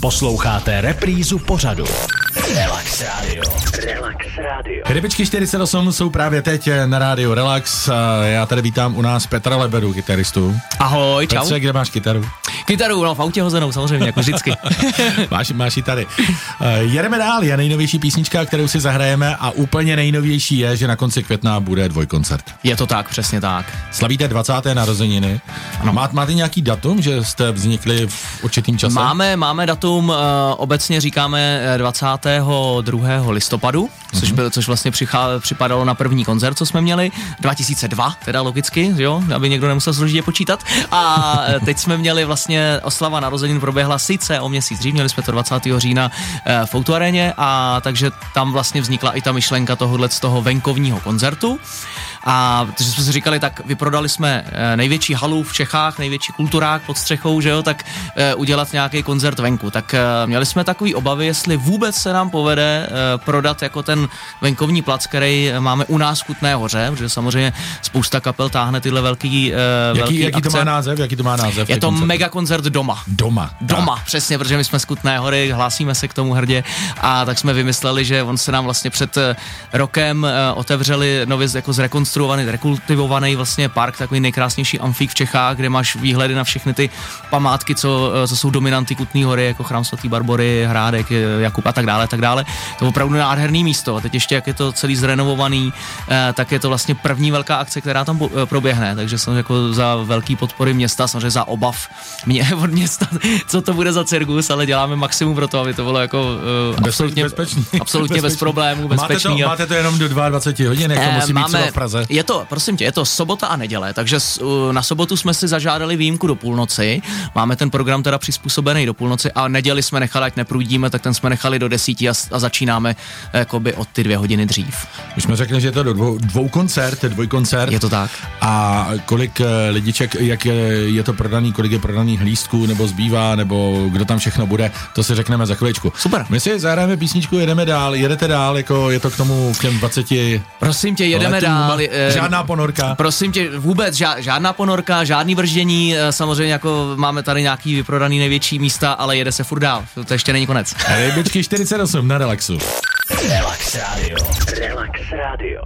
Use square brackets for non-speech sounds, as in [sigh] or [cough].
Posloucháte reprízu pořadu. Relax Radio. Relax Radio. Rybičky 48 jsou právě teď na rádiu Relax. A Já tady vítám u nás Petra Lebedu, kytaristu. Ahoj, čau. Petře, kde máš kytaru? Kytaru, no v autě hozenou, samozřejmě, jako vždycky. [laughs] máš, máš ji tady. Uh, jedeme dál, je nejnovější písnička, kterou si zahrajeme a úplně nejnovější je, že na konci května bude dvojkoncert. Je to tak, přesně tak. Slavíte 20. narozeniny. Ano. Má, máte nějaký datum, že jste vznikli v určitým čase? Máme, máme datum, uh, obecně říkáme eh, 22. listopadu, což, byl, což vlastně přichá, připadalo na první koncert, co jsme měli, 2002, teda logicky, jo, aby někdo nemusel složitě počítat. A eh, teď jsme měli vlastně oslava narozenin proběhla sice o měsíc dřív, měli jsme to 20. října eh, v Outu aréně a takže tam vlastně vznikla i ta myšlenka tohohle z toho venkovního koncertu. A protože jsme si říkali, tak vyprodali jsme eh, největší halu v Čechách, největší kulturák pod střechou, že jo, tak eh, udělat nějaký koncert venku. Tak eh, měli jsme takový obavy, jestli vůbec se nám povede prodat jako ten venkovní plac, který máme u nás v Kutné hoře, protože samozřejmě spousta kapel táhne tyhle velký, jaký, velký jaký to akce. má název? Jaký to má název? Je to koncert? mega koncert doma. Doma. Doma, přesně, protože my jsme z Kutné hory, hlásíme se k tomu hrdě a tak jsme vymysleli, že on se nám vlastně před rokem otevřeli nově jako zrekonstruovaný, rekultivovaný vlastně park, takový nejkrásnější amfík v Čechách, kde máš výhledy na všechny ty památky, co, eh, co jsou dominanty Kutné hory, jako chrám svatý Barbory, Hrádek, eh, Jakub a tak dále, tak dále. To je opravdu nádherný místo. A teď ještě, jak je to celý zrenovovaný, eh, tak je to vlastně první velká akce, která tam proběhne. Takže jsem jako za velký podpory města, samozřejmě za obav mě [laughs] od města, co to bude za cirkus, ale děláme maximum pro to, aby to bylo jako uh, absolutně bezpečný. absolutně [laughs] bez Bezpečný. problémů, Máte bezpečný. to, a- máte to jenom do 22 hodin, jak to musí být třeba v Praze? Je to, prosím tě, je to sobota a neděle, takže na sobotu jsme si zažádali výjimku do půlnoci. Máme ten program teda přizpůsobený do půlnoci a neděli jsme nechali, ať neprůjdíme, tak ten jsme nechali do desíti a, a začínáme eh, jakoby od ty dvě hodiny dřív. Už jsme řekli, že je to do dvou, dvou koncert, dvojkoncert. Je to tak. A kolik eh, lidiček, jak je, je to prodaný, kolik je prodaný hlístků, nebo zbývá, nebo kdo tam všechno bude, to si řekneme za chviličku. Super. My si zahrajeme písničku, jedeme dál, jedete dál, jako je to k tomu k těm 20 Prosím tě, jedeme dál. eh, Žádná ponorka. Prosím tě, vůbec ža- žádná ponorka, žádný vrždění, eh, samozřejmě jako máme tady nějaký vyprodaný největší místa, ale jede se furt dál, to ještě není konec. Rybičky 48 na relaxu. Relax Radio. Relax Radio.